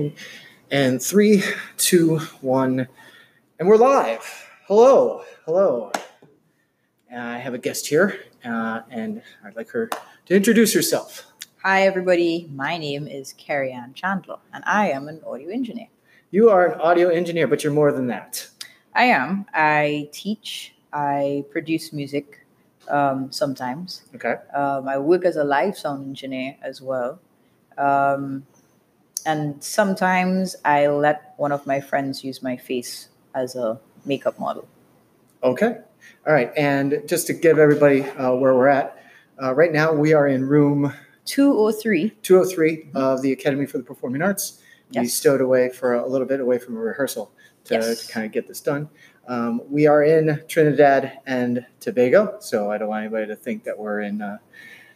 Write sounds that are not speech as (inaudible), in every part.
recording. And three, two, one, and we're live. Hello, hello. Uh, I have a guest here, uh, and I'd like her to introduce herself. Hi, everybody. My name is Carrie Ann Chandler, and I am an audio engineer. You are an audio engineer, but you're more than that. I am. I teach, I produce music um, sometimes. Okay. Um, I work as a live sound engineer as well. Um, and sometimes I let one of my friends use my face as a makeup model. Okay. All right. And just to give everybody uh, where we're at, uh, right now we are in room 203. 203 of the Academy for the Performing Arts. We stowed away for a little bit away from a rehearsal to, Yes. to kind of get this done. Um, we are in Trinidad and Tobago, so I don't want anybody to think that we're in uh,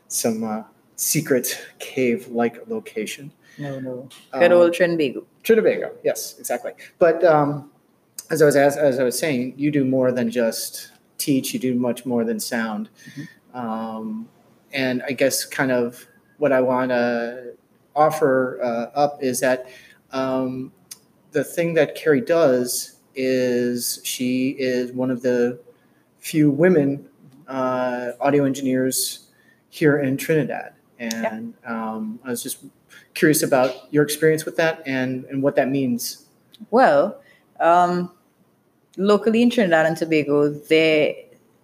some uh, secret cave like location. No, no. Good Um, old Trinbago. Trinbago, yes, exactly. But um, as I was as, as I was saying, you do more than just teach. You do much more than sound. Um, and I guess kind of what I want to offer uh, up is that um, the thing that Carrie does is she is one of the few women uh, audio engineers here in Trinidad. And um, I was just curious about your experience with that and, and what that means. Well, um, locally in Trinidad and Tobago, there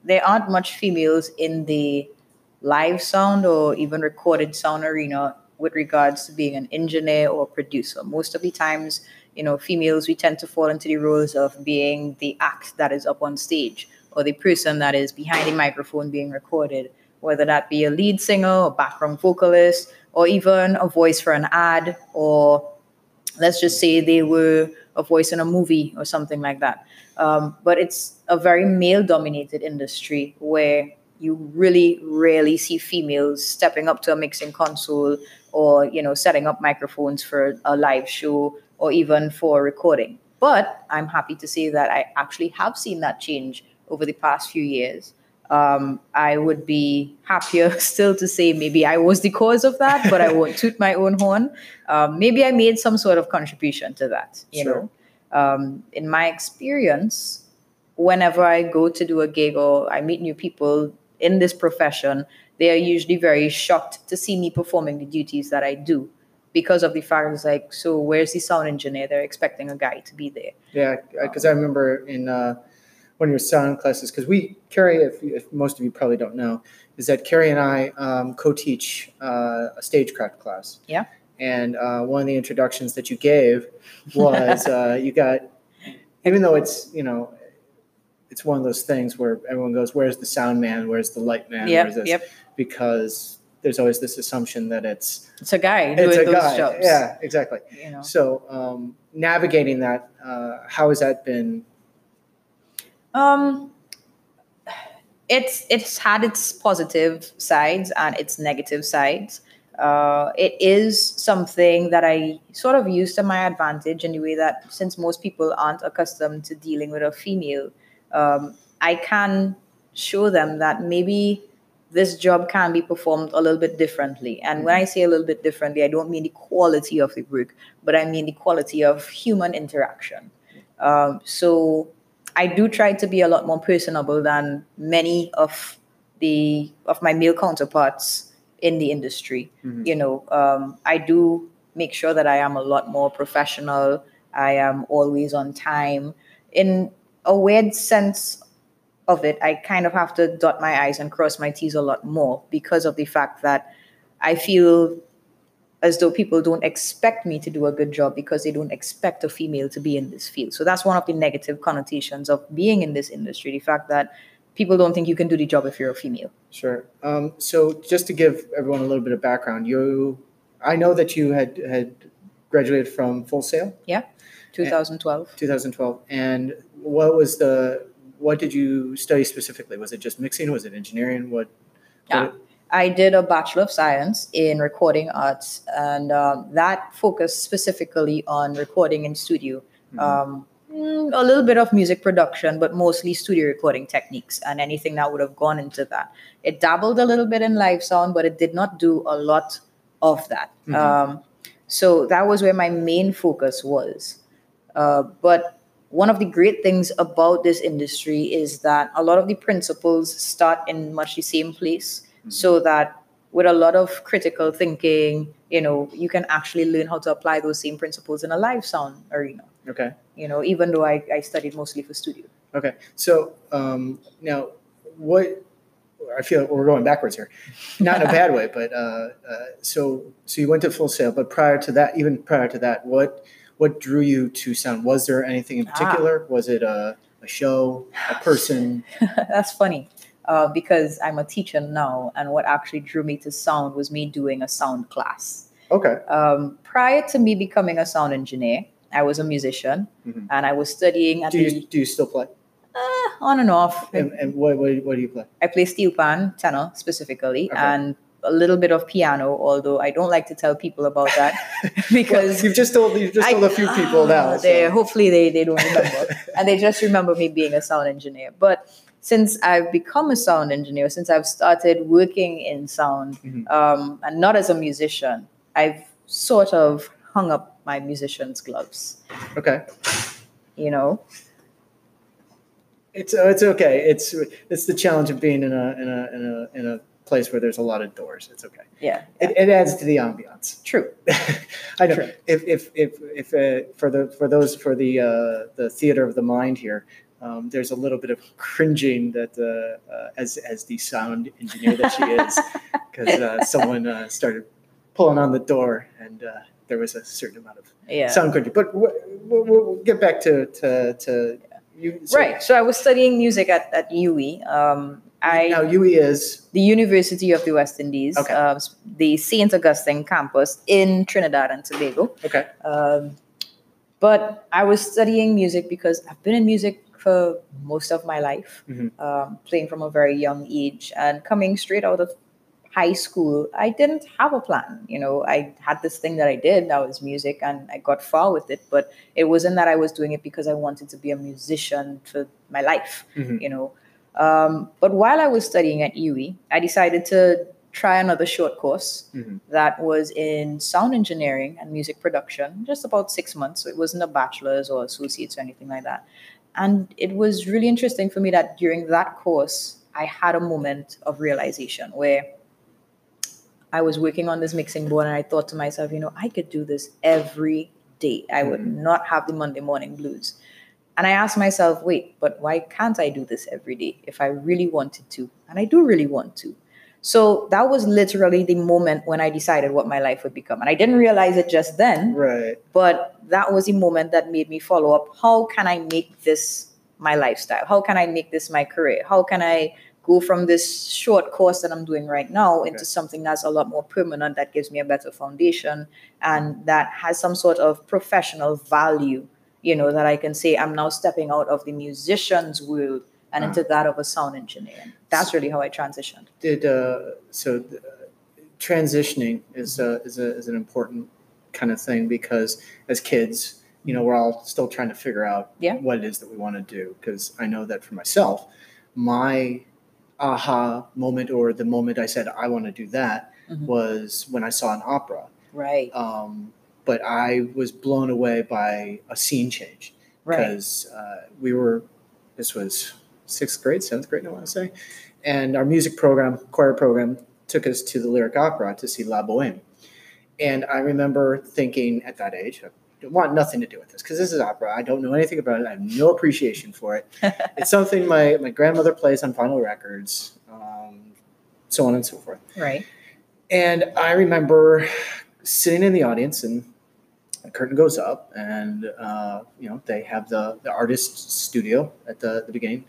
there aren't much females in the live sound or even recorded sound arena with regards to being an engineer or producer. Most of the times, you know, females we tend to fall into the roles of being the act that is up on stage or the person that is behind the microphone being recorded, whether that be a lead singer or background vocalist or even a voice for an ad or let's just say they were a voice in a movie or something like that. Um, but it's a very male dominated industry where you really rarely see females stepping up to a mixing console or you know setting up microphones for a live show or even for recording but i'm happy to say that i actually have seen that change over the past few years um, I would be happier (laughs) still to say maybe I was the cause of that, but I (laughs) won't toot my own horn. Um, maybe I made some sort of contribution to that. You Sure. know, um, in my experience, whenever I go to do a gig or I meet new people in this profession, they are usually very shocked to see me performing the duties that I do because of the fact it's like, so where's the sound engineer? They're expecting a guy to be there. Yeah, because I remember in uh, one of your sound classes, because we, Carrie, if, if most of you probably don't know, is that Carrie and I um, co teach uh, a stagecraft class. Yeah. And uh, one of the introductions that you gave was uh, (laughs) you got, even though it's, you know, it's one of those things where everyone goes, Where's the sound man? Where's the light man? Yep, Where's this? yep. Because there's always this assumption that it's, It's a guy doing it's a those guy. jobs. Yeah, exactly. You know. So um, navigating that, uh, how has that been? Um, it's it's had its positive sides and its negative sides. Uh, it is something that I sort of use to my advantage in the way that since most people aren't accustomed to dealing with a female, um, I can show them that maybe this job can be performed a little bit differently. And when I say a little bit differently, I don't mean the quality of the work, but I mean the quality of human interaction. Um, so I do try to be a lot more personable than many of the of my male counterparts in the industry. Mhm. You know, um, I do make sure that I am a lot more professional. I am always on time. In a weird sense of it, I kind of have to dot my I's and cross my T's a lot more because of the fact that I feel as though people don't expect me to do a good job because they don't expect a female to be in this field. So that's one of the negative connotations of being in this industry the fact that people don't think you can do the job if you're a female. Sure. Um, so just to give everyone a little bit of background, you, I know that you had had graduated from Full Sail, Yeah, 2012. 2012, and what was the what did you study specifically? Was it just mixing? Was it engineering? What? Yeah. what- I did a Bachelor of Science in Recording Arts, and um, that focused specifically on recording in studio. Mhm. Um, mm, a little bit of music production, but mostly studio recording techniques and anything that would have gone into that. It dabbled a little bit in live sound, but it did not do a lot of that. Mhm. Um, So that was where my main focus was. Uh, but one of the great things about this industry is that a lot of the principles start in much the same place, so that with a lot of critical thinking, you know, you can actually learn how to apply those same principles in a live sound arena. Okay. You know, even though I, I studied mostly for studio. Okay. So um, now, what I feel like we're going backwards here, (laughs) not in a bad way, but uh, uh, so so you went to Full Sail, but prior to that, even prior to that, what what drew you to sound? Was there anything in Ah. particular? Was it a, a show, a person? (laughs) That's funny uh, because I'm a teacher now, and what actually drew me to sound was me doing a sound class. Okay. Um, prior to me becoming a sound engineer, I was a musician Mhm. and I was studying at Do the you do you still play? uh, on and off. And, and what, what what do you play? I play steel pan, tenor specifically, Okay. and a little bit of piano, although I don't like to tell people about that (laughs) (laughs) because Well, you've just told you've just told a few people now. Ah, They so- hopefully they, they don't remember. (laughs) and they just remember me being a sound engineer. But since I've become a sound engineer, since I've started working in sound, Mhm. um, and not as a musician, I've sort of hung up my musician's gloves. Okay. You know, It's it's okay. It's it's the challenge of being in a in a in a in a place where there's a lot of doors. It's okay. yeah, It, it adds to the ambiance. true. (laughs) I know. True. If if if if uh, for the for those for the uh, the theater of the mind here, um, there's a little bit of cringing that uh, uh, as as the sound engineer that she is, (laughs) because uh, someone uh, started pulling on the door and uh, there was a certain amount of Yeah. sound cringing. But we'll, we'll, we'll get back to to to you. so- right. So I was studying music at, at UWI. Um, I Now UWI is the University of the West Indies, Okay. uh, the St. Augustine campus in Trinidad and Tobago. okay. Um, but I was studying music because I've been in music for most of my life, Mhm. um, playing from a very young age. And coming straight out of high school, I didn't have a plan. You know, I had this thing that I did, that was music, and I got far with it. But it wasn't that I was doing it because I wanted to be a musician for my life, Mhm. you know. Um, but while I was studying at UWI, I decided to try another short course Mhm. that was in sound engineering and music production, just about six months. So it wasn't a bachelor's or associates or anything like that. And it was really interesting for me that during that course, I had a moment of realization where I was working on this mixing board and I thought to myself, you know, I could do this every day. I would Mhm. not have the Monday morning blues. And I asked myself, wait, but why can't I do this every day if I really wanted to? And I do really want to. So that was literally the moment when I decided what my life would become. And I didn't realize it just then, Right. but that was the moment that made me follow up. How can I make this my lifestyle? How can I make this my career? How can I go from this short course that I'm doing right now into Okay. something that's a lot more permanent that gives me a better foundation and that has some sort of professional value, you know, that I can say I'm now stepping out of the musician's world and into that of a sound engineer. That's really how I transitioned. did uh, so uh, transitioning is uh, is, a, is an important kind of thing because as kids you know we're all still trying to figure out Yeah. what it is that we want to do because i know that for myself my aha moment or the moment i said i want to do that Mhm. was when i saw an opera Right. um, but i was blown away by a scene change Right. because uh, we were this was sixth grade seventh grade i want to say. And our music program choir program took us to the lyric opera to see la boheme. And i remember thinking at that age I want nothing to do with this because this is opera i don't know anything about it i have no appreciation for it. (laughs) It's something my, my grandmother plays on vinyl records um, so on and so forth. Right. and I remember sitting in the audience, and the curtain goes up, and uh, you know they have the the artist studio at the, the beginning,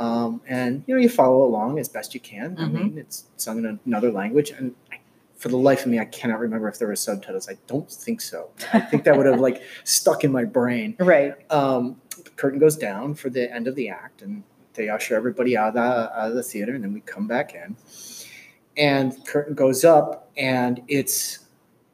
um, and you know you follow along as best you can. I Mhm. mean, it's sung in another language, and I, for the life of me, I cannot remember if there were subtitles. I don't think so. I think that would have like (laughs) stuck in my brain Right. um, the curtain goes down for the end of the act, and they usher everybody out of the, out of the theater, and then we come back in, and the curtain goes up, and it's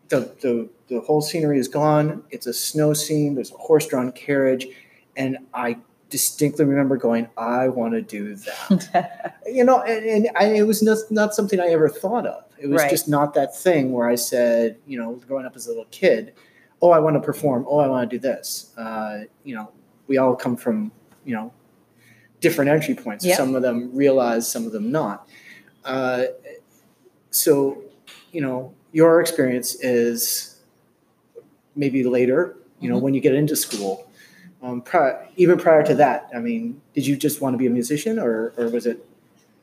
the the the whole scenery is gone. It's a snow scene. There's a horse-drawn carriage, and I distinctly remember going, I want to do that. (laughs) you know, and, and I, it was not, not something I ever thought of. It was Right. just not that thing where I said, you know, growing up as a little kid, oh, I want to perform. Oh, I want to do this. Uh, you know, we all come from, you know, different entry points. Yeah. Some of them realize, some of them not. Uh, so, you know, your experience is maybe later, you know, Mhm. when you get into school. Um, pri- even prior to that, I mean, did you just want to be a musician or, or was it?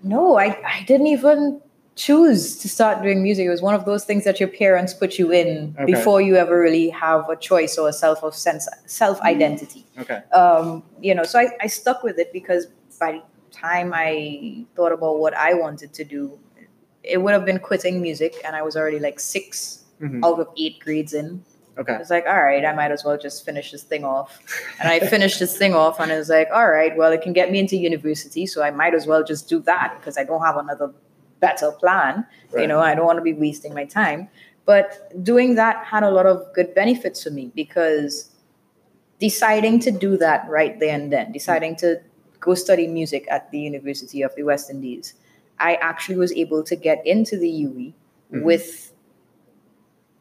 No, I, I didn't even choose to start doing music. It was one of those things that your parents put you in Okay. before you ever really have a choice or a self of sense self identity. Okay. Um, you know, so I, I stuck with it because by the time I thought about what I wanted to do, it would have been quitting music, and I was already like 6 Mhm. out of eight grades in. Okay. I was like, all right, I might as well just finish this thing off. And I finished this thing off, and it was like, all right, well, it can get me into university, so I might as well just do that because I don't have another better plan. You know, I don't want to be wasting my time. But doing that had a lot of good benefits for me because deciding to do that right there and then, deciding to go study music at the University of the West Indies, I actually was able to get into the UWI Mhm. with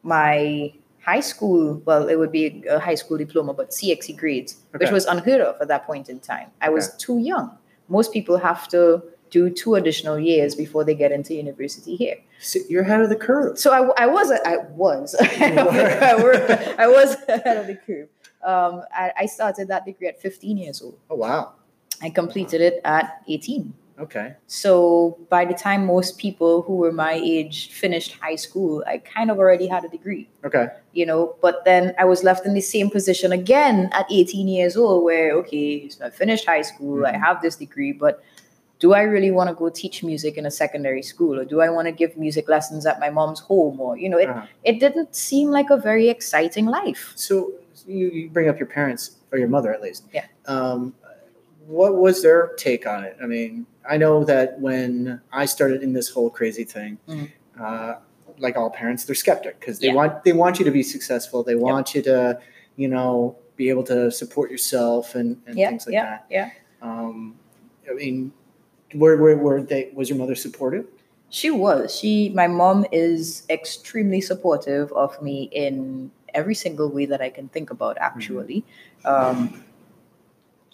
my high school, well, it would be a high school diploma, but CXC grades, which was unheard of at that point in time. I was too young. Most people have to do two additional years before they get into university here. So you're ahead of the curve. So I, I was, I was, (laughs) I was (laughs) ahead of the curve. Um, I, I started that degree at 15 years old. Oh, wow. I completed it at 18. Okay. So by the time most people who were my age finished high school, I kind of already had a degree, Okay. you know. But then I was left in the same position again at 18 years old, where okay, so I finished high school, I Mhm. have this degree, but do I really want to go teach music in a secondary school, or do I want to give music lessons at my mom's home, or you know, it Uh-huh. it didn't seem like a very exciting life. So you, you bring up your parents or your mother at least. Yeah. Um, what was their take on it? I mean, I know that when I started in this whole crazy thing, Mhm. uh, like all parents, they're skeptic because they Yeah. want they want you to be successful. They want you to, you know, be able to support yourself and, and Yeah, things like yeah, that. yeah. Um, I mean, were, were, were they was your mother supportive? She was. She, my mom is extremely supportive of me in every single way that I can think about, actually. Um,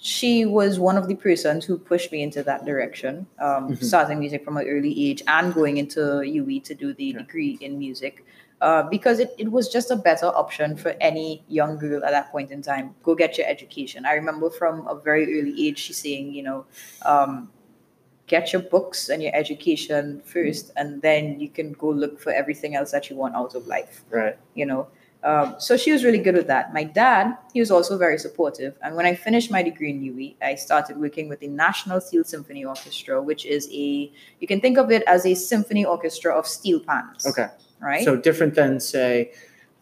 she was one of the persons who pushed me into that direction, um, Mhm. starting music from an early age and going into UWI to do the Yeah. degree in music. Uh, because it, it was just a better option for any young girl at that point in time. Go get your education. I remember from a very early age, she saying, you know, um, get your books and your education first, and then you can go look for everything else that you want out of life Right. you know. Um, so she was really good with that. My dad, he was also very supportive. And when I finished my degree in UWI, I started working with the National Steel Symphony Orchestra, which is a, you can think of it as a symphony orchestra of steel pans. Okay. Right? So different than say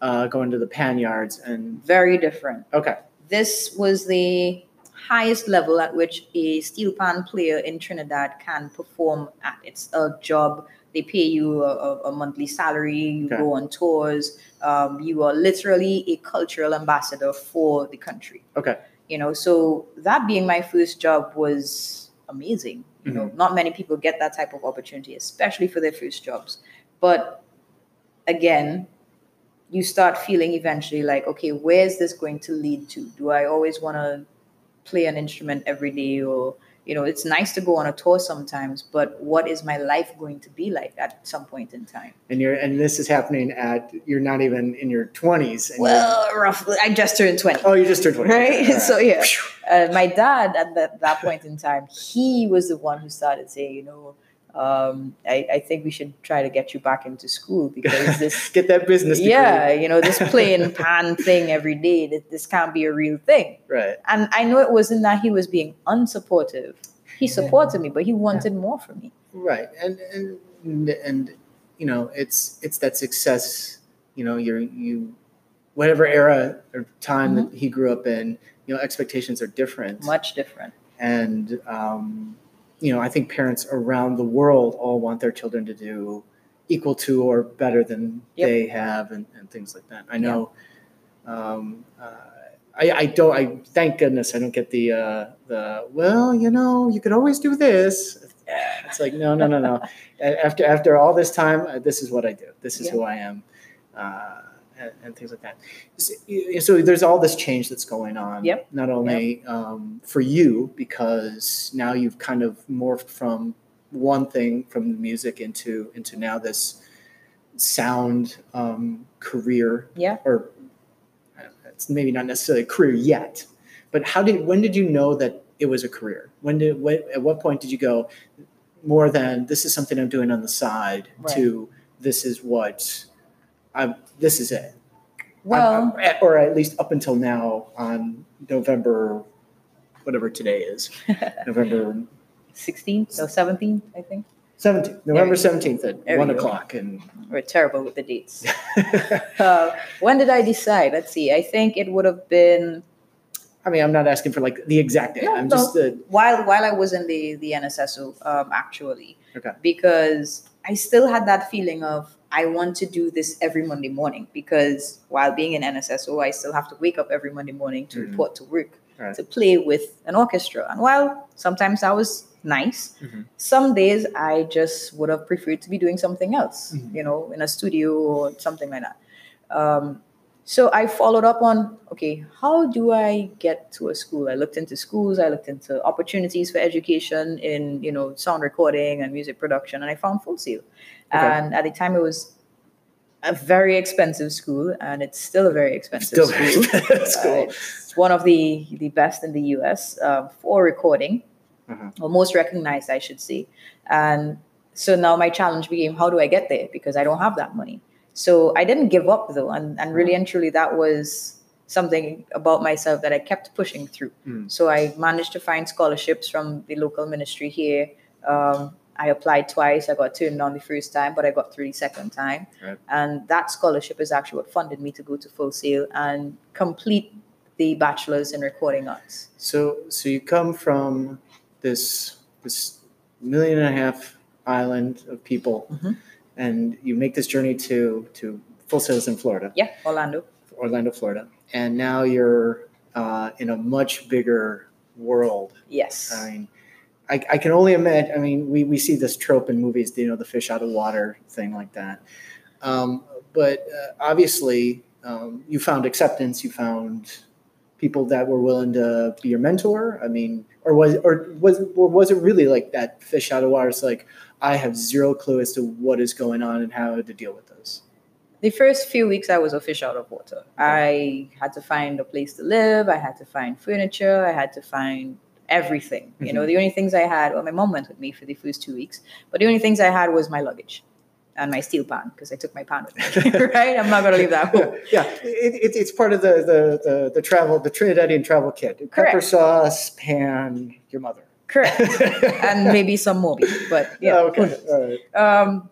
uh, going to the pan yards and very different. okay. This was the highest level at which a steel pan player in Trinidad can perform at. It's a job. They pay you a, a- monthly salary. You Okay. go on tours. Um, you are literally a cultural ambassador for the country. Okay. You know, so that being my first job was amazing. You know, not many people get that type of opportunity, especially for their first jobs. But again, you start feeling eventually like, okay, where's this going to lead to? Do I always want to play an instrument every day? Or, you know, it's nice to go on a tour sometimes, but what is my life going to be like at some point in time? and you're and this is happening at you're not even in your 20s and Well, roughly, I just turned 20. oh you just turned 20 Right? All right. So, yeah. Uh, my dad at that, that point in time, he was the one who started saying, you know, um, I, I think we should try to get you back into school because (laughs) this get that business degree. yeah, you know, this playing (laughs) pan thing every day, that this can't be a real thing. right And I know it wasn't that he was being unsupportive. He supported me, but he wanted more from me. right and and and you know it's it's that success you know you're you whatever era or time that he grew up in you know expectations are different Much different. and um, you know i think parents around the world all want their children to do equal to or better than Yep. they have and, and things like that i know um, uh, I, I don't. I thank goodness I don't get the uh, the well. You know, you could always do this. (sighs) It's like no, no, no, no. (laughs) after after all this time, uh, this is what I do. This is Yeah. who I am, uh, and, and things like that. So, so there's all this change that's going on. Yep. Not only um, for you because now you've kind of morphed from one thing from the music into into now this sound um, career Yeah. or it's maybe not necessarily a career yet but how did when did you know that it was a career when did what, at what point did you go more than this is something i'm doing on the side Right. to this is what i'm this is it Well, I'm- I'm- or at least up until now on november whatever today is (laughs) november 16th or 17th, I think. 17th november 17th at There 1 o'clock and We're terrible with the dates. (laughs) uh, when did I decide? Let's see. I think it would have been i mean i'm not asking for like the exact date No, i'm no. just uh, while while I was in the the NSSO um, actually. Okay. Because I still had that feeling of I want to do this every Monday morning because while being in NSSO, I still have to wake up every Monday morning to Mhm. report to work Right. to play with an orchestra. And while sometimes that was nice, Mhm. some days I just would have preferred to be doing something else, Mhm. you know, in a studio or something like that. Um, so I followed up on okay, how do I get to a school? I looked into schools, I looked into opportunities for education in you know sound recording and music production, and I found Full Sail. Okay. And at the time, it was a very expensive school, and it's still a very expensive still school. very school Uh, it's one of the the best in the U.S. um, for recording, Mhm. or most recognized, I should say. And so now my challenge became, how do I get there? Because I don't have that money. So I didn't give up though, and and really and truly, that was something about myself that I kept pushing through. Mm. So I managed to find scholarships from the local ministry here. Um, I applied twice. I got turned down the first time, but I got through the second time. Right. And that scholarship is actually what funded me to go to Full Sail and complete the bachelor's in recording arts. So, so you come from this this million and a half island of people, Mhm. And you make this journey to to Full Sails in Florida, Yeah, Orlando. Orlando, Florida, and now you're uh, in a much bigger world. Yes. I mean, I, I can only imagine. I mean, we, we see this trope in movies, you know, the fish out of water thing like that. Um, but uh, obviously, um, you found acceptance. You found people that were willing to be your mentor. I mean, or was or was or was it really like that fish out of water? It's like I have zero clue as to what is going on and how to deal with this. the first few weeks I was a fish out of water. I had to find a place to live. I had to find furniture. I had to find everything. You know, mm-hmm. the only things I had, well, my mom went with me for the first two weeks, but the only things I had was my luggage and my steel pan because I took my pan with me. (laughs) (laughs) right? I'm not going to leave that home. (laughs) yeah, it, it, it's part of the, the the the travel the Trinidadian travel kit. Pepper Correct. sauce, pan, your mother. Correct. and maybe some more, but yeah. Oh, (laughs) okay. All right. Um,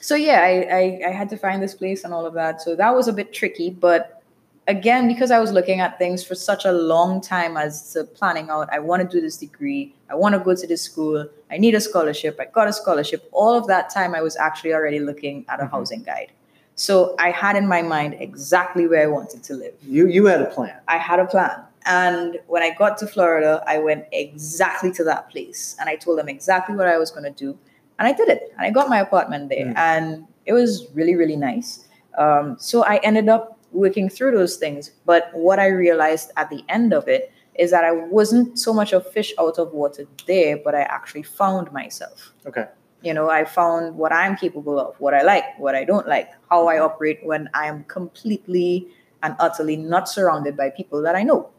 so yeah, I, I, I had to find this place and all of that. So that was a bit tricky, but again, because I was looking at things for such a long time as to planning out, I want to do this degree, I want to go to this school, I need a scholarship, I got a scholarship. All of that time, I was actually already looking at a Mhm. housing guide. So I had in my mind exactly where I wanted to live. You you had a plan. I had a plan. And when I got to Florida, I went exactly to that place and I told them exactly what I was going to do. And I did it. And I got my apartment there. Mm. And it was really, really nice. Um, so I ended up working through those things. But what I realized at the end of it is that I wasn't so much a fish out of water there, but I actually found myself. Okay. You know, I found what I'm capable of, what I like, what I don't like, how I operate when I am completely and utterly not surrounded by people that I know.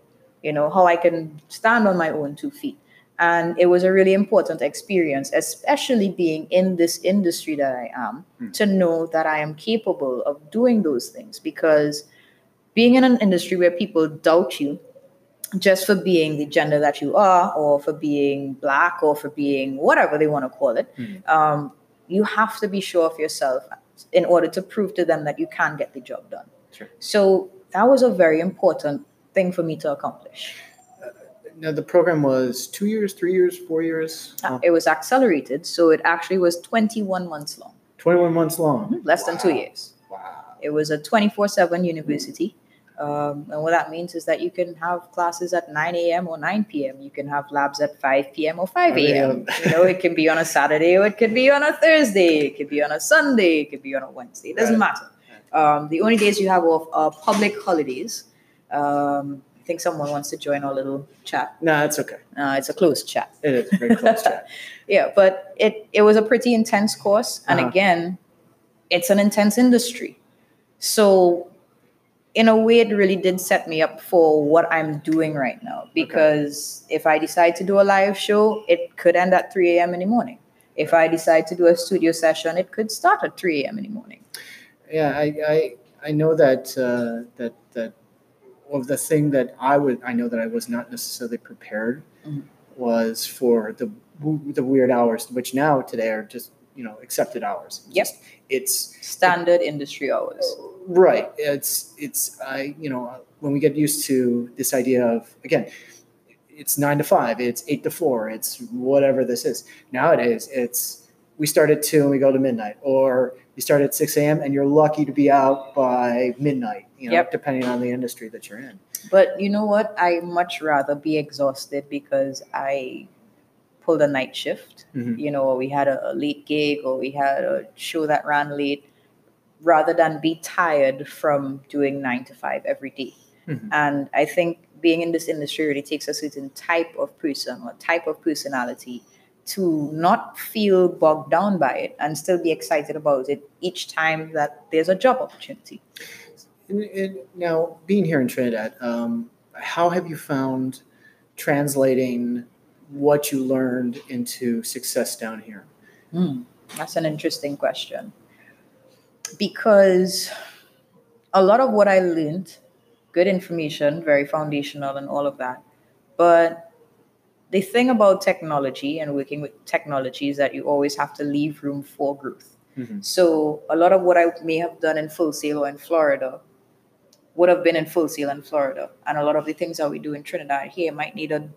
You know, how I can stand on my own two feet. And it was a really important experience, especially being in this industry that I am, Hmm. to know that I am capable of doing those things. Because being in an industry where people doubt you just for being the gender that you are, or for being black, or for being whatever they want to call it, Mhm. um, you have to be sure of yourself in order to prove to them that you can get the job done. Sure. So that was a very important thing for me to accomplish. Now the program was two years, three years, four years, Uh, Oh, It was accelerated, so it actually was 21 months long, 21 months long. less than two years. Wow. It was a 24 7 university. Um, and what that means is that you can have classes at 9 a.m. or 9 p.m. You can have labs at 5 p.m. or 5 a.m. you know, it can be on a Saturday or it could be on a Thursday. It could be on a Sunday. It could be on a Wednesday. It doesn't Right. matter. Um, the only days you have off are public holidays. Um, I think someone wants to join our little chat. No, it's okay. Uh, it's a closed chat. It is a very close chat. (laughs) Yeah, but it it was a pretty intense course, and Uh-huh. again, it's an intense industry. So, in a way, it really did set me up for what I'm doing right now. Because if I decide to do a live show, it could end at 3 a.m. in the morning. If I decide to do a studio session, it could start at 3 a.m. in the morning. Yeah, I, I, I know that, uh, that, of the thing that I would, I know that I was not necessarily prepared Mhm. was for the, the weird hours, which now today are just, you know, accepted hours. Yes, It's, Standard industry hours. Right. It's it's I you know when we get used to this idea of again, it's nine to five, it's eight to four, it's whatever this is. Nowadays, it's we start at two and we go to midnight, or you start at six a.m. and you're lucky to be out by midnight. You know, Yep. depending on the industry that you're in. But you know what? I much rather be exhausted because I pulled a night shift. Mhm. You know, or we had a, a late gig or we had a show that ran late, rather than be tired from doing nine to five every day. Mhm. And I think being in this industry really takes a certain type of person or type of personality to not feel bogged down by it and still be excited about it each time that there's a job opportunity. And, and now, being here in Trinidad, um, how have you found translating what you learned into success down here? Hmm, that's an interesting question. Because a lot of what I learned, good information, very foundational and all of that. But the thing about technology and working with technology is that you always have to leave room for growth. Mhm. So a lot of what I may have done in Full Sail or in Florida would have been in Full Sail in Florida. And a lot of the things that we do in Trinidad here might need a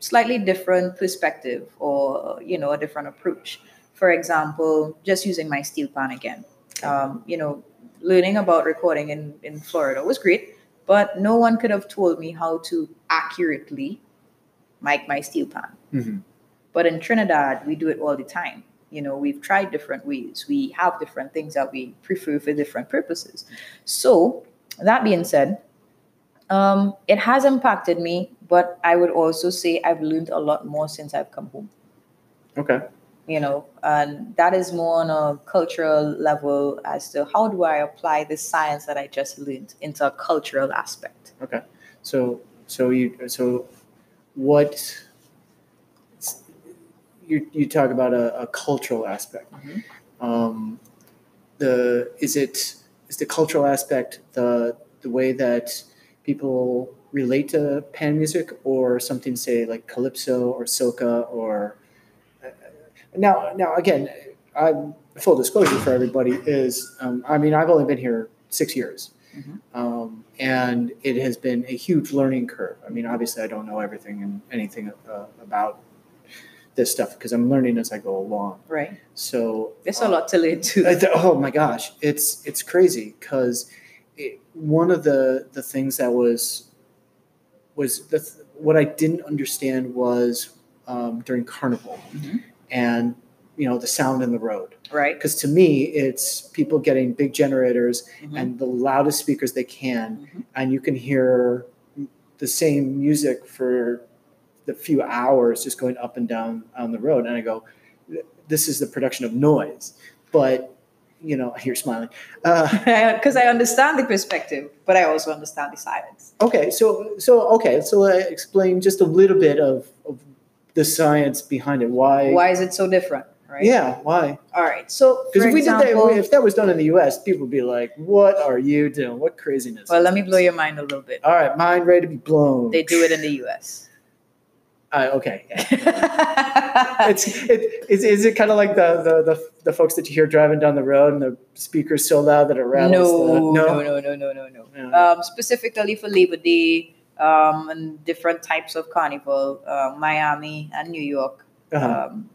slightly different perspective or, you know, a different approach. For example, just using my steel pan again. Um, you know, learning about recording in, in Florida was great, but no one could have told me how to accurately mic my steel pan. Mhm. But in Trinidad, we do it all the time. You know, we've tried different ways. We have different things that we prefer for different purposes. So, that being said, um, it has impacted me, but I would also say I've learned a lot more since I've come home. Okay. You know, and that is more on a cultural level as to how do I apply this science that I just learned into a cultural aspect. Okay. So so you so what you you talk about a, a cultural aspect. Mhm. Um, the is it is the cultural aspect the the way that people relate to pan music or something say like calypso or soca or uh, now now again I'm full disclosure for everybody is um, I mean I've only been here six years Mhm. um, and it has been a huge learning curve. I mean, obviously, I don't know everything and anything uh, about this stuff because I'm learning as I go along. Right. So There's uh, a lot to learn too. Oh my gosh, it's it's crazy because one of the the things that was was the th- what I didn't understand was um, during carnival Mhm. and you know the sound in the road Right. because to me it's people getting big generators Mhm. and the loudest speakers they can Mhm. and you can hear the same music for the few hours just going up and down on the road and i go this is the production of noise but you know (laughs) you're smiling uh, (laughs) because I understand the perspective, but I also understand the silence. okay so so okay so uh, explain just a little bit of, of the science behind it why, Why is it so different? Right. yeah why All right. So, because if we example, did that if that was done in the us people would be like what are you doing what craziness well, let me blow your mind a little bit. all right mind ready to be blown They do it in the U.S. uh, okay (laughs) it's it, is, is it kind of like the, the the the folks that you hear driving down the road and the speakers so loud that it rattles no, the, no, no, no, no, no, no. No. Um, specifically for Labor Day um, and different types of carnival, uh, Miami and New York. Uh-huh. Um,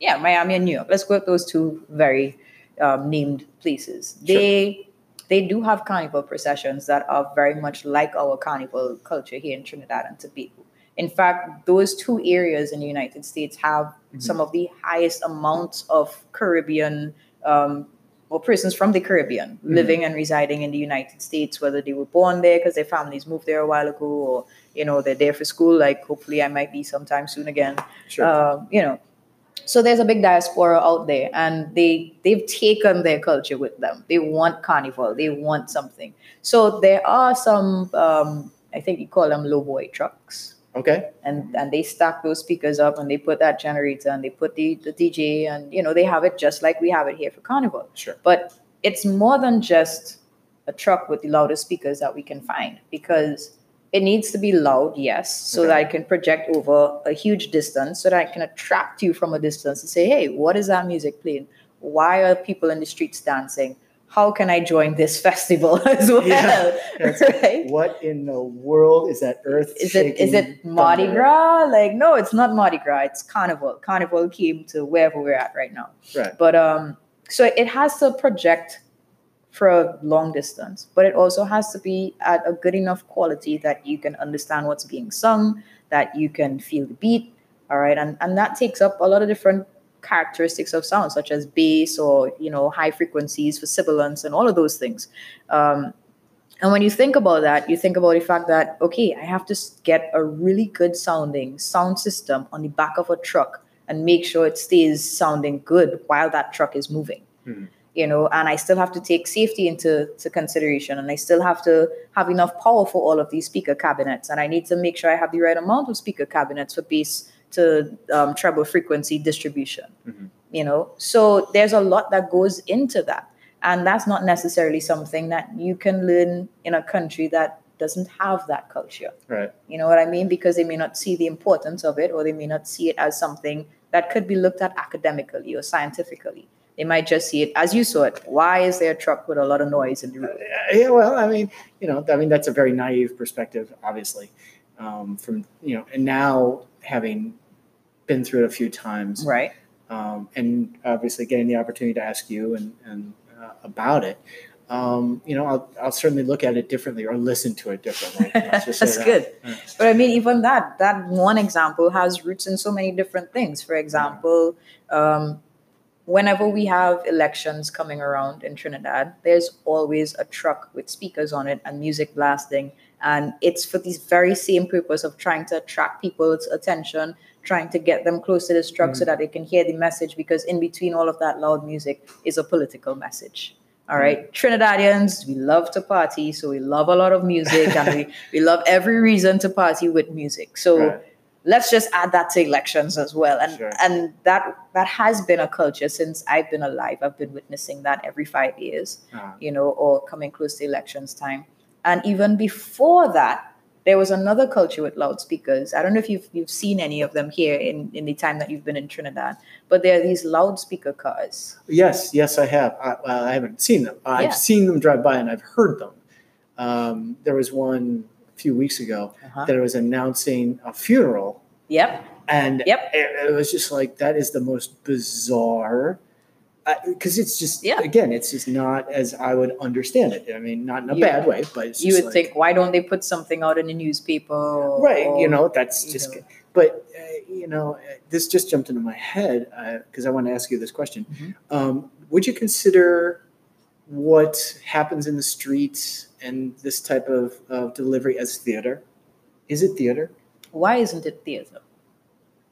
yeah, Miami and New York. Let's go with those two very um, named places. Sure. They they do have carnival processions that are very much like our carnival culture here in Trinidad and Tobago. In fact, those two areas in the United States have mm-hmm. some of the highest amounts of Caribbean um, or persons from the Caribbean mm-hmm. living and residing in the United States, whether they were born there because their families moved there a while ago, or you know they're there for school. Like hopefully, I might be sometime soon again. Sure. Uh, you know, so there's a big diaspora out there, and they they've taken their culture with them. They want carnival. They want something. So there are some. Um, I think you call them lowboy trucks Okay. And and they stack those speakers up and they put that generator and they put the, the DJ and you know they have it just like we have it here for Carnival. Sure. But it's more than just a truck with the loudest speakers that we can find because it needs to be loud, yes, so okay. that I can project over a huge distance, so that I can attract you from a distance and say, hey, what is that music playing? Why are people in the streets dancing? how can I join this (laughs) festival as well? Yeah, (laughs) right? What in the world is that earth? Is it is it Mardi Gras? Like no, it's not Mardi Gras. It's Carnival. Carnival came to wherever we're at right now. Right. But um, so it has to project for a long distance, but it also has to be at a good enough quality that you can understand what's being sung, that you can feel the beat. All right, and and that takes up a lot of different characteristics of sound, such as bass or you know high frequencies for sibilance and all of those things. Um, and when you think about that, you think about the fact that okay, I have to get a really good sounding sound system on the back of a truck and make sure it stays sounding good while that truck is moving. Mm-hmm. You know, and I still have to take safety into to consideration, and I still have to have enough power for all of these speaker cabinets, and I need to make sure I have the right amount of speaker cabinets for bass to um, treble frequency distribution. Mm-hmm. You know, so there's a lot that goes into that, and that's not necessarily something that you can learn in a country that doesn't have that culture. Right. You know what I mean? Because they may not see the importance of it, or they may not see it as something that could be looked at academically or scientifically. They might just see it as you saw it. Why is there a truck with a lot of noise in the road? Uh, yeah, well, I mean, you know, I mean that's a very naive perspective, obviously, um, from you know, and now having been through it a few times. Right. Um, and obviously getting the opportunity to ask you and, and uh, about it. Um, you know, I'll, I'll certainly look at it differently or listen to it differently. (laughs) That's that. good. Yeah. But I mean, even that, that one example has roots in so many different things. For example, um, whenever we have elections coming around in Trinidad, there's always a truck with speakers on it and music blasting. And it's for this very same purpose of trying to attract people's attention trying to get them close to the truck mm. so that they can hear the message because in between all of that loud music is a political message. All right. Mm. Trinidadians, we love to party, so we love a lot of music and we, we love every reason to party with music. So right. Let's just add that to elections as well. And sure. and that that has been a culture since I've been alive. I've been witnessing that every five years, uh-huh. you know, or coming close to elections time. And even before that, there was another culture with loudspeakers. I don't know if you've you've seen any of them here in, in the time that you've been in Trinidad, but there are these loudspeaker cars. Yes, yes, I have. I, well, I haven't seen them. I've yeah. seen them drive by and I've heard them. Um, there was one few weeks ago uh-huh. that was announcing a funeral. Yep. And yep. It, it was just like that is the most bizarre because it's just yeah. again it's just not as i would understand it i mean not in a bad way but you would like, think why don't they put something out in the newspaper right or, you know that's just know. but uh, you know this just jumped into my head because uh, i want to ask you this question mm-hmm. um, would you consider what happens in the streets and this type of, of delivery as theater is it theater why isn't it theater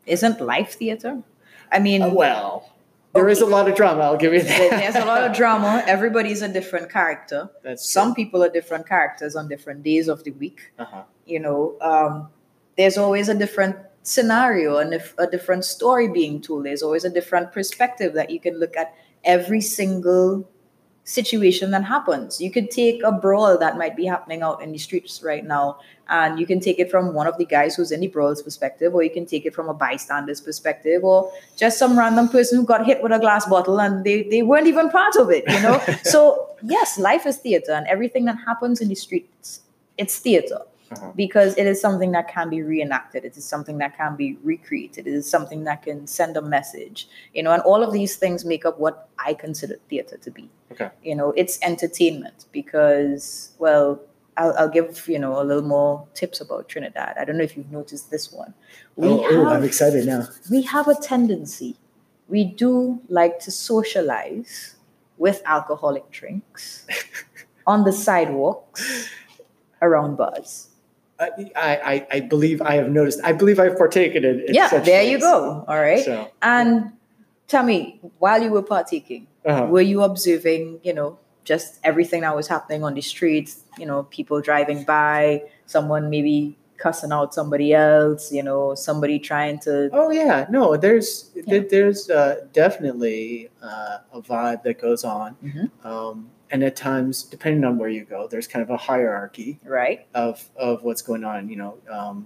isn't life theater i mean uh, well there is a lot of drama. I'll give you that. There's a lot of (laughs) drama. Everybody's a different character. That's some true. people are different characters on different days of the week. Uh-huh. You know, um, there's always a different scenario and if a different story being told. There's always a different perspective that you can look at every single situation that happens. You could take a brawl that might be happening out in the streets right now, and you can take it from one of the guys who's in the brawl's perspective, or you can take it from a bystander's perspective, or just some random person who got hit with a glass bottle and they, they weren't even part of it, you know? (laughs) so, yes, life is theater, and everything that happens in the streets, it's theater. Uh-huh. because it is something that can be reenacted. It is something that can be recreated. It is something that can send a message, you know, and all of these things make up what I consider theater to be. Okay. You know, it's entertainment because, well, I'll, I'll give, you know, a little more tips about Trinidad. I don't know if you've noticed this one. We, oh, oh, I'm excited now. we have a tendency, we do like to socialize with alcoholic drinks (laughs) on the sidewalks around bars. I, I, I believe I have noticed. I believe I've partaken in. in yeah, there you go. All right. So, And tell me, while you were partaking, uh-huh. were you observing, you know, just everything that was happening on the streets? You know, people driving by, someone maybe cussing out somebody else, you know, somebody trying to. Oh yeah, no, there's Yeah. there's uh, definitely uh, a vibe that goes on, Mhm. um, and at times, depending on where you go, there's kind of a hierarchy Right. of of what's going on. You know,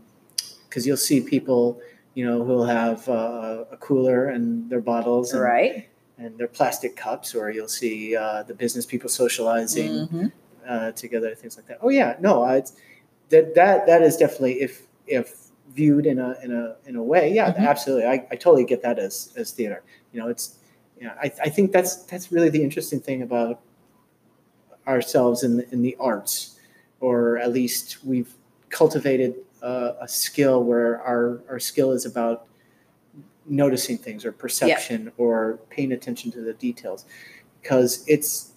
because you'll see people, you know, who'll have uh, a cooler and their bottles and, Right. and their plastic cups, or you'll see uh, the business people socializing Mhm. uh, together, things like that. Oh yeah, no, it's, that that that is definitely if if viewed in a in a in a way, yeah, Mhm. absolutely. I, I totally get that as as theater. You know, it's you know, I, I think that's that's really the interesting thing about ourselves in the, in the arts, or at least we've cultivated uh, a skill where our our skill is about noticing things or perception or paying attention to the details because it's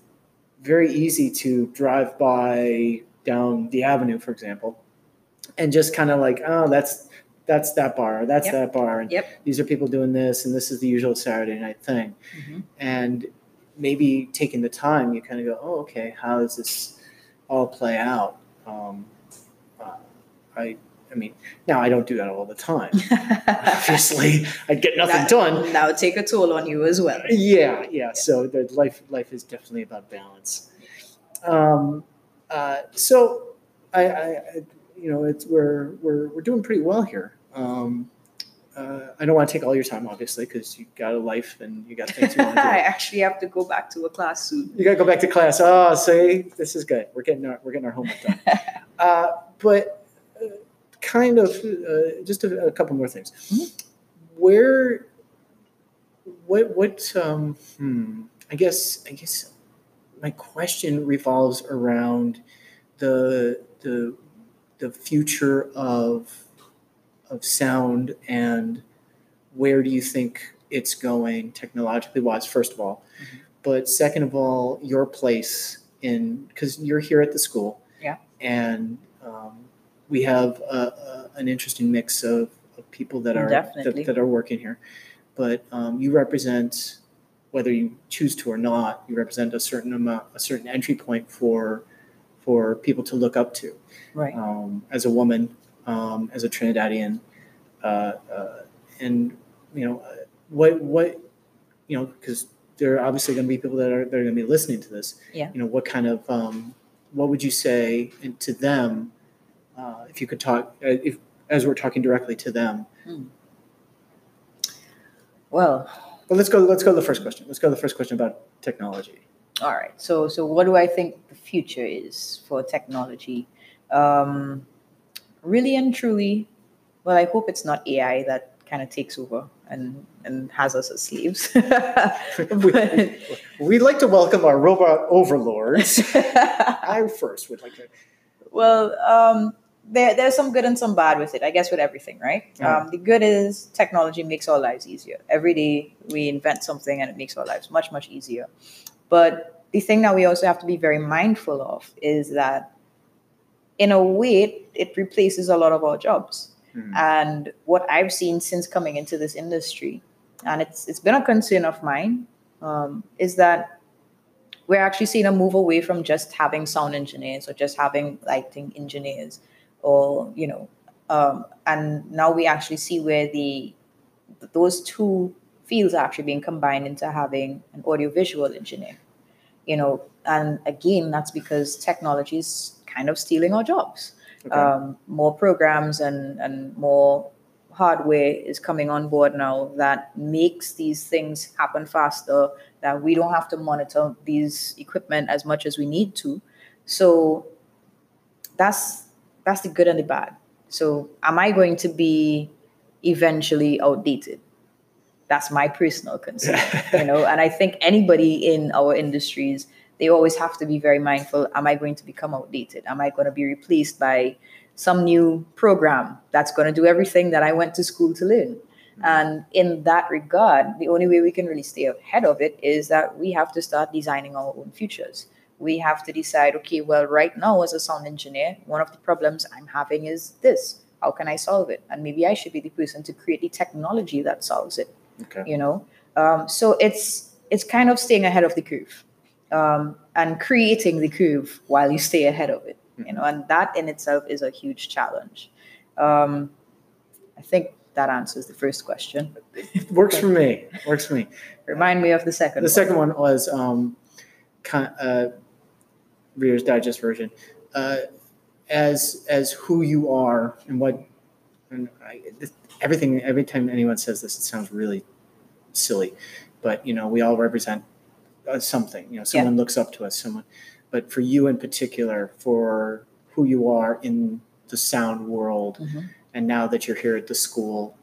very easy to drive by down the avenue, for example, and just kind of like, oh, that's that's that bar, that's Yep. that bar, and Yep. these are people doing this, and this is the usual Saturday night thing, Mhm. and maybe taking the time, you kind of go, oh, okay, how does this all play out? Um, uh, I, I mean, now I don't do that all the time. (laughs) Obviously, I'd get nothing That- done. That would take a toll on you as well. Yeah, yeah. So the life life is definitely about balance. Um, uh, so I, I, I, you know, it's we're we're we're doing pretty well here. Um, uh, I don't want to take all your time, obviously, because you got a life and you got things you want to (laughs) I actually have to go back to a class soon. You got to go back to class. Oh, see, this is good. We're getting our we're getting our homework done. (laughs) uh, but uh, kind of uh, just a, a couple more things. Mhm. Where, what, what? Um, hmm, I guess, I guess, my question revolves around the the the future of of sound and where do you think it's going technologically wise first of all Mhm. but second of all your place in because you're here at the school Yeah. and um, we have a, a, an interesting mix of, of people that are that, that are working here but um, you represent whether you choose to or not you represent a certain amount a certain entry point for for people to look up to Right. um, as a woman, um, as a Trinidadian, uh, uh, and you know what what you know because there are obviously going to be people that are that are going to be listening to this. Yeah. You know what kind of um, what would you say and to them uh, if you could talk uh, if as we're talking directly to them. Well, But let's go. Let's go to the first question. Let's go to the first question about technology. all right. So, so what do I think the future is for technology? Um, really and truly, well, I hope it's not AI that kind of takes over and and has us as slaves. (laughs) But- We'd like to welcome our robot overlords. (laughs) I first would like to. well, um, there, there's some good and some bad with it. I guess with everything, right? Um, the good is technology makes our lives easier. Every day we invent something and it makes our lives much much easier. But the thing that we also have to be very mindful of is that, in a way, it, replaces a lot of our jobs. Hmm. And what I've seen since coming into this industry, and it's it's been a concern of mine, um, is that we're actually seeing a move away from just having sound engineers or just having lighting engineers, or you know, um, and now we actually see where the those two fields are actually being combined into having an audiovisual engineer. You know, and again, that's because technology is kind of stealing our jobs Okay. um, more programs and, and more hardware is coming on board now that makes these things happen faster that we don't have to monitor these equipment as much as we need to so that's that's the good and the bad. So, am I going to be eventually outdated? That's my personal concern, (laughs) you know. And I think anybody in our industries, they always have to be very mindful. Am I going to become outdated? Am I going to be replaced by some new program that's going to do everything that I went to school to learn? And in that regard, the only way we can really stay ahead of it is that we have to start designing our own futures. We have to decide, okay, well, right now, as a sound engineer, one of the problems I'm having is this. How can I solve it? And maybe I should be the person to create the technology that solves it. Okay. You know, um, so it's it's kind of staying ahead of the curve um, and creating the curve while you stay ahead of it. You know, and that in itself is a huge challenge. Um, I think that answers the first question. Works for me. Works for me. Remind me of the second. The one. second one was um, kind uh, Reader's Digest version. Uh, as as who you are and what and I, this, everything. Every time anyone says this, it sounds really silly, but you know we all represent uh, something. You know, someone looks up to us. Someone, but for you in particular, for who you are in the sound world, Mhm. and now that you're here at the school,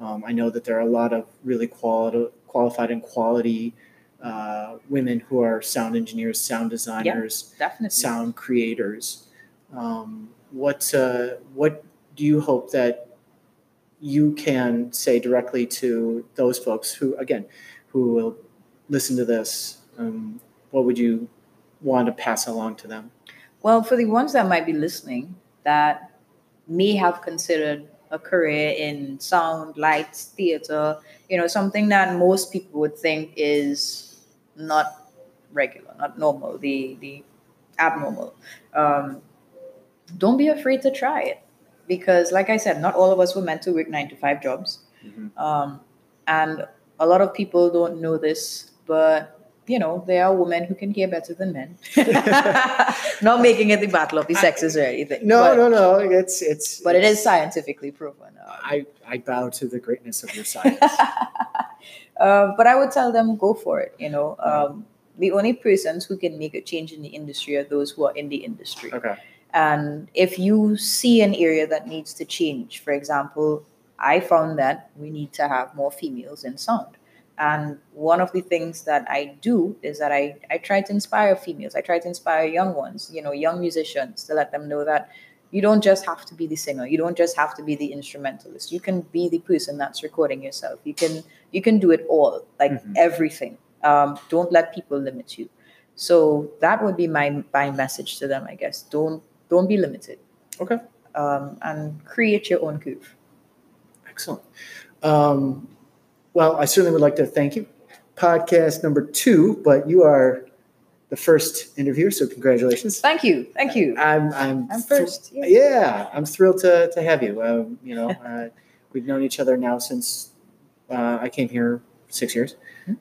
um, I know that there are a lot of really qualified and quality uh, women who are sound engineers, sound designers, Definitely. sound creators. Um, what uh, what do you hope that you can say directly to those folks who, again, who will listen to this? Um, what would you want to pass along to them? Well, for the ones that might be listening that may have considered a career in sound, lights, theater, you know, something that most people would think is not regular, not normal, the the abnormal. Um, don't be afraid to try it, because, like I said, not all of us were meant to work nine to five jobs, Mhm. um, and a lot of people don't know this, but you know, there are women who can hear better than men. (laughs) Not making it the battle of the sexes or anything. No, but, no, no. It's it's. But it is scientifically proven. Um, I I bow to the greatness of your science. (laughs) uh, but I would tell them go for it. You know, um, the only persons who can make a change in the industry are those who are in the industry. okay. And if you see an area that needs to change, for example, I found that we need to have more females in sound. And one of the things that I do is that I, I try to inspire females. I try to inspire young ones, you know, young musicians to let them know that you don't just have to be the singer. You don't just have to be the instrumentalist. You can be the person that's recording yourself. You can you can do it all, like Mhm. everything. Um, don't let people limit you. So that would be my my message to them, I guess. Don't don't be limited. Okay. Um, and create your own curve. Excellent. Um, well, I certainly would like to thank you. Podcast number two, but you are the first interviewer, so congratulations. Thank you. Thank you. I'm I'm I'm thr- first. Yeah. yeah, I'm thrilled to, to have you. Um, you know, (laughs) uh, we've known each other now since uh, I came here six years,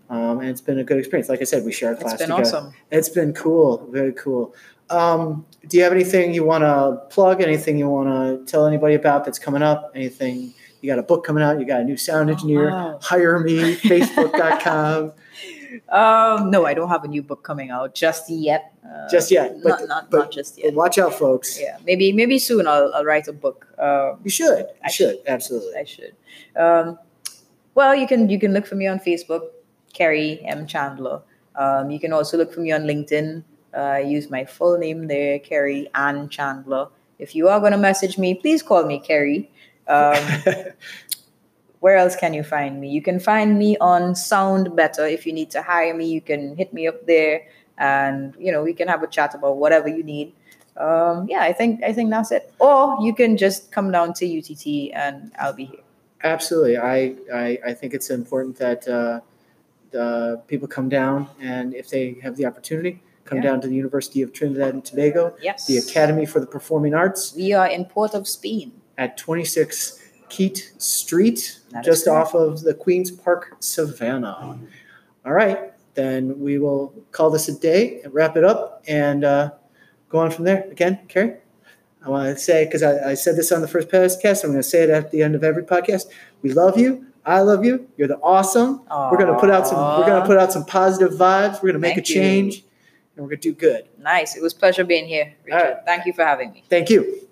um, and it's been a good experience. Like I said, we share a It's class been together. awesome. It's been cool, very cool. Um, do you have anything you want to plug? Anything you want to tell anybody about that's coming up? Anything? You got a book coming out. You got a new sound Oh, engineer. wow. Hire me. Facebook.com. (laughs) Um, no, I don't have a new book coming out just yet. Uh, Just yet, but- not not, but- not just But yet. watch out, folks. Yeah, maybe maybe soon I'll, I'll write a book. Uh, You should. You I should. Absolutely. I should. Um, well, you can you can look for me on Facebook, Kerry M Chandler. Um, you can also look for me on LinkedIn. Uh, use my full name there, Kerry Ann Chandler. If you are going to message me, please call me Kerry. Um, (laughs) where else can you find me? You can find me on SoundBetter. If you need to hire me, you can hit me up there, and you know we can have a chat about whatever you need. Um, yeah, I think I think that's it. Or you can just come down to UTT, and I'll be here. Absolutely. I, I, I think it's important that uh, the people come down and if they have the opportunity, come Yeah. down to the University of Trinidad and Tobago, Yes, the Academy for the Performing Arts We are in Port of Spain. At 26 Keate Street, That just off of the Queen's Park Savannah. All right, then we will call this a day and wrap it up and uh, go on from there. Again, Kerry? I want to say, because I, I said this on the first podcast, I'm going to say it at the end of every podcast. We love you. I love you. You're the awesome. We're going to put out some. We're going to put out some positive vibes. We're going to make Thank a you. change, and we're going to do good. Nice. It was a pleasure being here, Richard. Right. Thank you for having me. Thank you.